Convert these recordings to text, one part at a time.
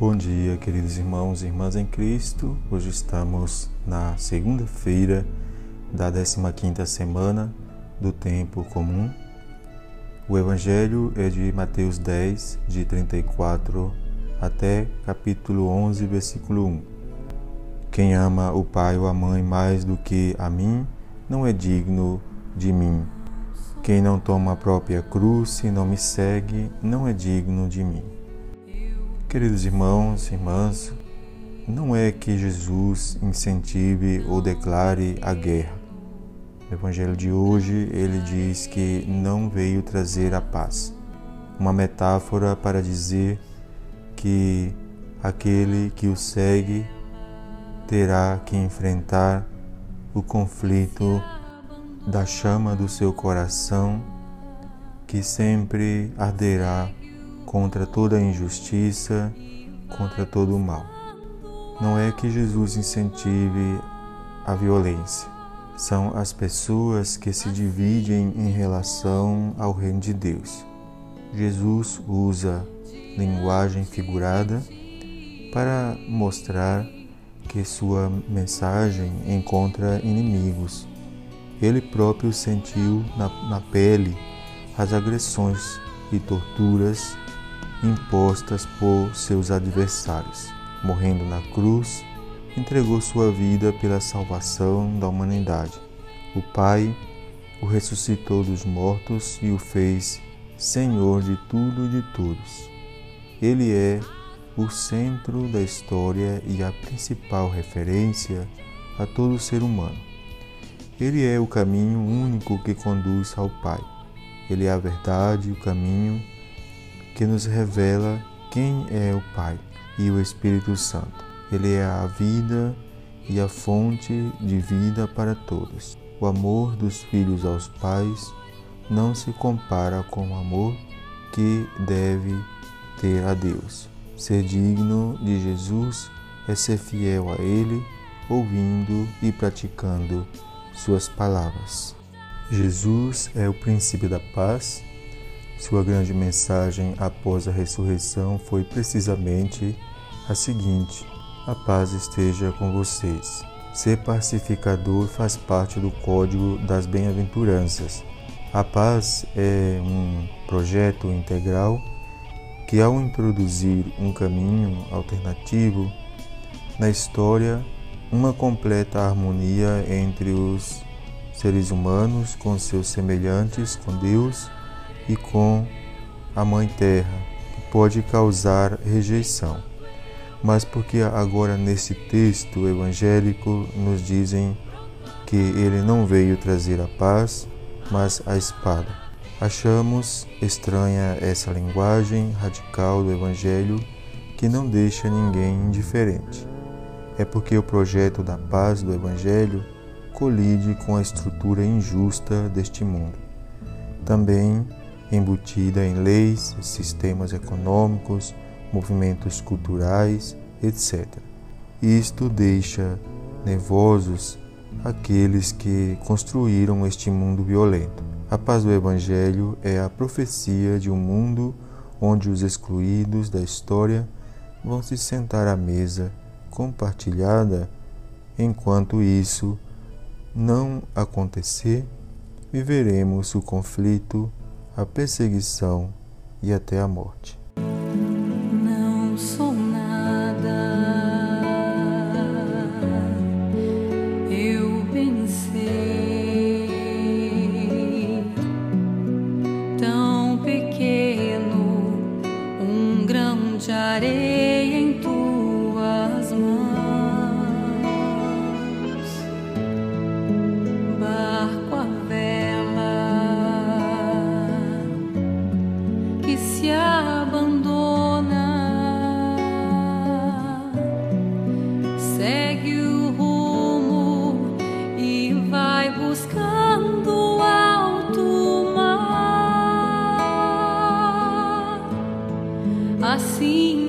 Bom dia, queridos irmãos e irmãs em Cristo. Hoje estamos na segunda-feira da 15ª semana do tempo comum. O evangelho é de Mateus 10, de 34 até capítulo 11, versículo 1. Quem ama o pai ou a mãe mais do que a mim, não é digno de mim. Quem não toma a própria cruz e não me segue, não é digno de mim. Queridos irmãos irmãs, não é que Jesus incentive ou declare a guerra. No Evangelho de hoje, ele diz que não veio trazer a paz. Uma metáfora para dizer que aquele que o segue terá que enfrentar o conflito da chama do seu coração, que sempre arderá contra toda injustiça, contra todo o mal. Não é que Jesus incentive a violência, são as pessoas que se dividem em relação ao reino de Deus. Jesus usa linguagem figurada para mostrar que sua mensagem encontra inimigos. Ele próprio sentiu na, na pele as agressões e torturas impostas por seus adversários. Morrendo na cruz, entregou sua vida pela salvação da humanidade. O Pai o ressuscitou dos mortos e o fez Senhor de tudo e de todos. Ele é o centro da história e a principal referência a todo ser humano. Ele é o caminho único que conduz ao Pai. Ele é a verdade, o caminho que nos revela quem é o Pai e o Espírito Santo. Ele é a vida e a fonte de vida para todos. O amor dos filhos aos pais não se compara com o amor que deve ter a Deus. Ser digno de Jesus é ser fiel a Ele, ouvindo e praticando Suas palavras. Jesus é o princípio da paz sua grande mensagem após a ressurreição foi precisamente a seguinte: A paz esteja com vocês. Ser pacificador faz parte do código das bem-aventuranças. A paz é um projeto integral que, ao introduzir um caminho alternativo na história, uma completa harmonia entre os seres humanos com seus semelhantes, com Deus e com a Mãe Terra, que pode causar rejeição. Mas porque agora nesse texto evangélico nos dizem que ele não veio trazer a paz, mas a espada. Achamos estranha essa linguagem radical do Evangelho que não deixa ninguém indiferente. É porque o projeto da paz do Evangelho colide com a estrutura injusta deste mundo. Também embutida em leis, sistemas econômicos, movimentos culturais, etc. Isto deixa nervosos aqueles que construíram este mundo violento. A paz do Evangelho é a profecia de um mundo onde os excluídos da história vão se sentar à mesa compartilhada. Enquanto isso não acontecer, viveremos o conflito a perseguição e até a morte. Assim.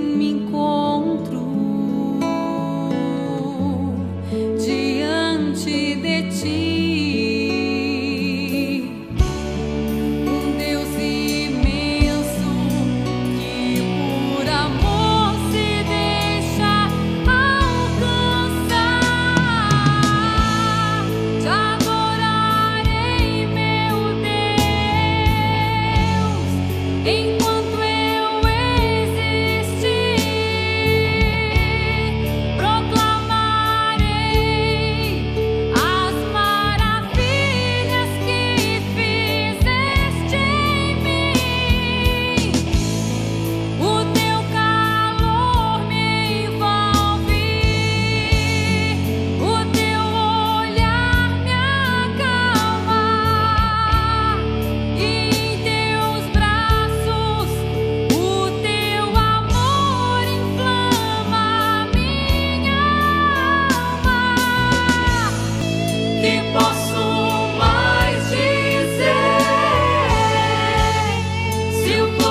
Se o